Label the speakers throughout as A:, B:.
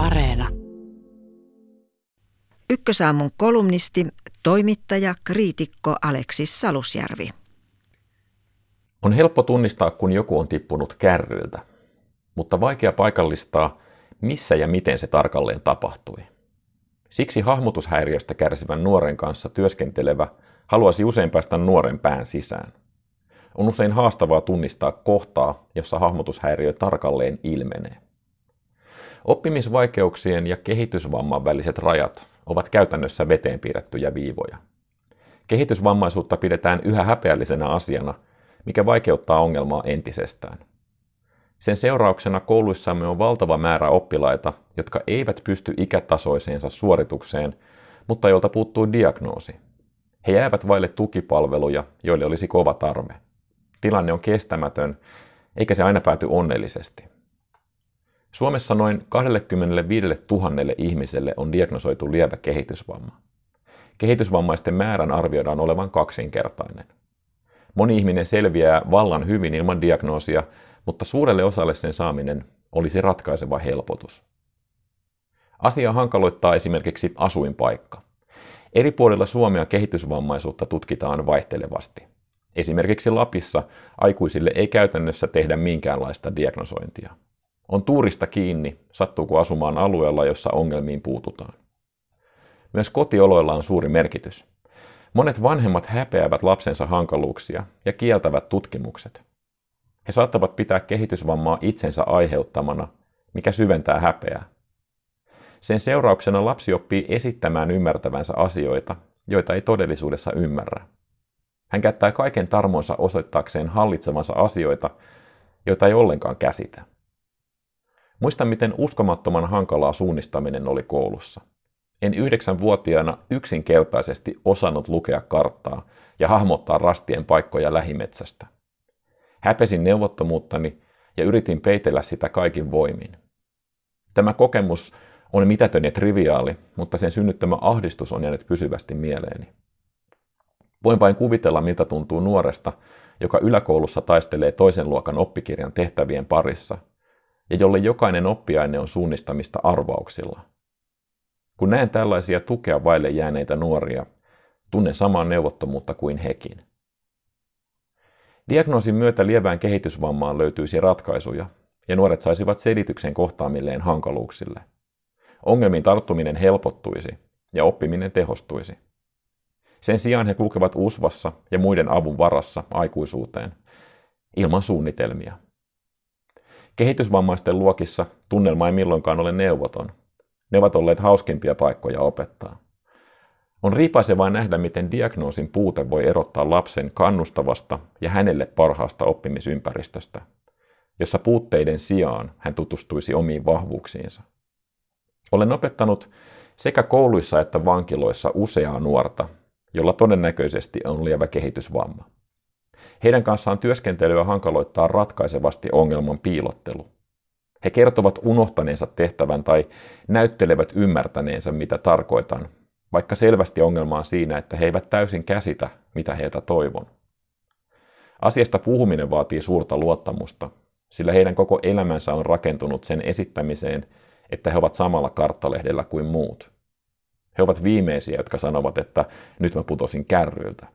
A: Areena.
B: Ykkösaamun kolumnisti, toimittaja, kriitikko Aleksis Salusjärvi.
C: On helppo tunnistaa, kun joku on tippunut kärryiltä, mutta vaikea paikallistaa, missä ja miten se tarkalleen tapahtui. Siksi hahmotushäiriöstä kärsivän nuoren kanssa työskentelevä haluaisi usein päästä nuoren pään sisään. On usein haastavaa tunnistaa kohtaa, jossa hahmotushäiriö tarkalleen ilmenee. Oppimisvaikeuksien ja kehitysvamman väliset rajat ovat käytännössä veteen piirrettyjä viivoja. Kehitysvammaisuutta pidetään yhä häpeällisenä asiana, mikä vaikeuttaa ongelmaa entisestään. Sen seurauksena kouluissamme on valtava määrä oppilaita, jotka eivät pysty ikätasoiseensa suoritukseen, mutta joilta puuttuu diagnoosi. He jäävät vaille tukipalveluja, joille olisi kova tarve. Tilanne on kestämätön, eikä se aina pääty onnellisesti. Suomessa noin 25 000 ihmiselle on diagnosoitu lievä kehitysvamma. Kehitysvammaisten määrän arvioidaan olevan kaksinkertainen. Moni ihminen selviää vallan hyvin ilman diagnoosia, mutta suurelle osalle sen saaminen olisi ratkaiseva helpotus. Asia hankaloittaa esimerkiksi asuinpaikka. Eri puolilla Suomea kehitysvammaisuutta tutkitaan vaihtelevasti. Esimerkiksi Lapissa aikuisille ei käytännössä tehdä minkäänlaista diagnosointia. On tuurista kiinni, sattuuko asumaan alueella, jossa ongelmiin puututaan. Myös kotioloilla on suuri merkitys. Monet vanhemmat häpeävät lapsensa hankaluuksia ja kieltävät tutkimukset. He saattavat pitää kehitysvammaa itsensä aiheuttamana, mikä syventää häpeää. Sen seurauksena lapsi oppii esittämään ymmärtävänsä asioita, joita ei todellisuudessa ymmärrä. Hän käyttää kaiken tarmonsa osoittaakseen hallitsevansa asioita, joita ei ollenkaan käsitä. Muistan, miten uskomattoman hankalaa suunnistaminen oli koulussa. En yhdeksänvuotiaana yksinkertaisesti osannut lukea karttaa ja hahmottaa rastien paikkoja lähimetsästä. Häpesin neuvottomuuttani ja yritin peitellä sitä kaikin voimin. Tämä kokemus on mitätön ja triviaali, mutta sen synnyttämä ahdistus on jäänyt pysyvästi mieleeni. Voin vain kuvitella, miltä tuntuu nuoresta, joka yläkoulussa taistelee toisen luokan oppikirjan tehtävien parissa – ja jolle jokainen oppiaine on suunnistamista arvauksilla. Kun näen tällaisia tukea vaille jääneitä nuoria, tunnen samaa neuvottomuutta kuin hekin. Diagnoosin myötä lievään kehitysvammaan löytyisi ratkaisuja, ja nuoret saisivat selityksen kohtaamilleen hankaluuksille. Ongelmiin tarttuminen helpottuisi ja oppiminen tehostuisi. Sen sijaan he kulkevat usvassa ja muiden avun varassa aikuisuuteen, ilman suunnitelmia. Kehitysvammaisten luokissa tunnelma ei milloinkaan ole neuvoton. Ne ovat olleet hauskimpia paikkoja opettaa. On riipaisevaa nähdä, miten diagnoosin puute voi erottaa lapsen kannustavasta ja hänelle parhaasta oppimisympäristöstä, jossa puutteiden sijaan hän tutustuisi omiin vahvuuksiinsa. Olen opettanut sekä kouluissa että vankiloissa useaa nuorta, jolla todennäköisesti on lievä kehitysvamma. Heidän kanssaan työskentelyä hankaloittaa ratkaisevasti ongelman piilottelu. He kertovat unohtaneensa tehtävän tai näyttelevät ymmärtäneensä, mitä tarkoitan, vaikka selvästi ongelma on siinä, että he eivät täysin käsitä, mitä heiltä toivon. Asiasta puhuminen vaatii suurta luottamusta, sillä heidän koko elämänsä on rakentunut sen esittämiseen, että he ovat samalla karttalehdellä kuin muut. He ovat viimeisiä, jotka sanovat, että nyt mä putosin kärryiltä.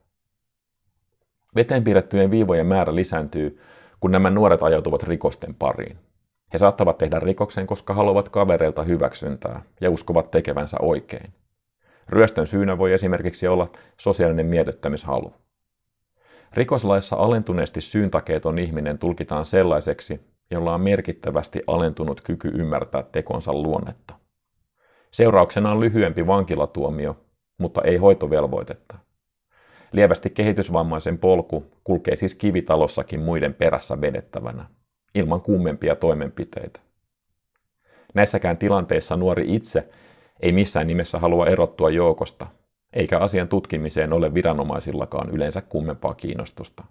C: Veteen piirrettyjen viivojen määrä lisääntyy, kun nämä nuoret ajautuvat rikosten pariin. He saattavat tehdä rikoksen, koska haluavat kavereilta hyväksyntää ja uskovat tekevänsä oikein. Ryöstön syynä voi esimerkiksi olla sosiaalinen miellyttämishalu. Rikoslaissa alentuneesti syyntakeeton ihminen tulkitaan sellaiseksi, jolla on merkittävästi alentunut kyky ymmärtää tekonsa luonnetta. Seurauksena on lyhyempi vankilatuomio, mutta ei hoitovelvoitetta. Lievästi kehitysvammaisen polku kulkee siis kivitalossakin muiden perässä vedettävänä, ilman kummempia toimenpiteitä. Näissäkään tilanteissa nuori itse ei missään nimessä halua erottua joukosta, eikä asian tutkimiseen ole viranomaisillakaan yleensä kummempaa kiinnostusta.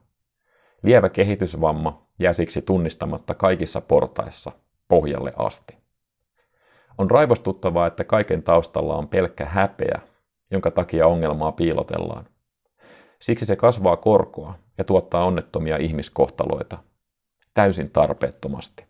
C: Lievä kehitysvamma jää siksi tunnistamatta kaikissa portaissa, pohjalle asti. On raivostuttavaa, että kaiken taustalla on pelkkä häpeä, jonka takia ongelmaa piilotellaan. Siksi se kasvaa korkoa ja tuottaa onnettomia ihmiskohtaloita täysin tarpeettomasti.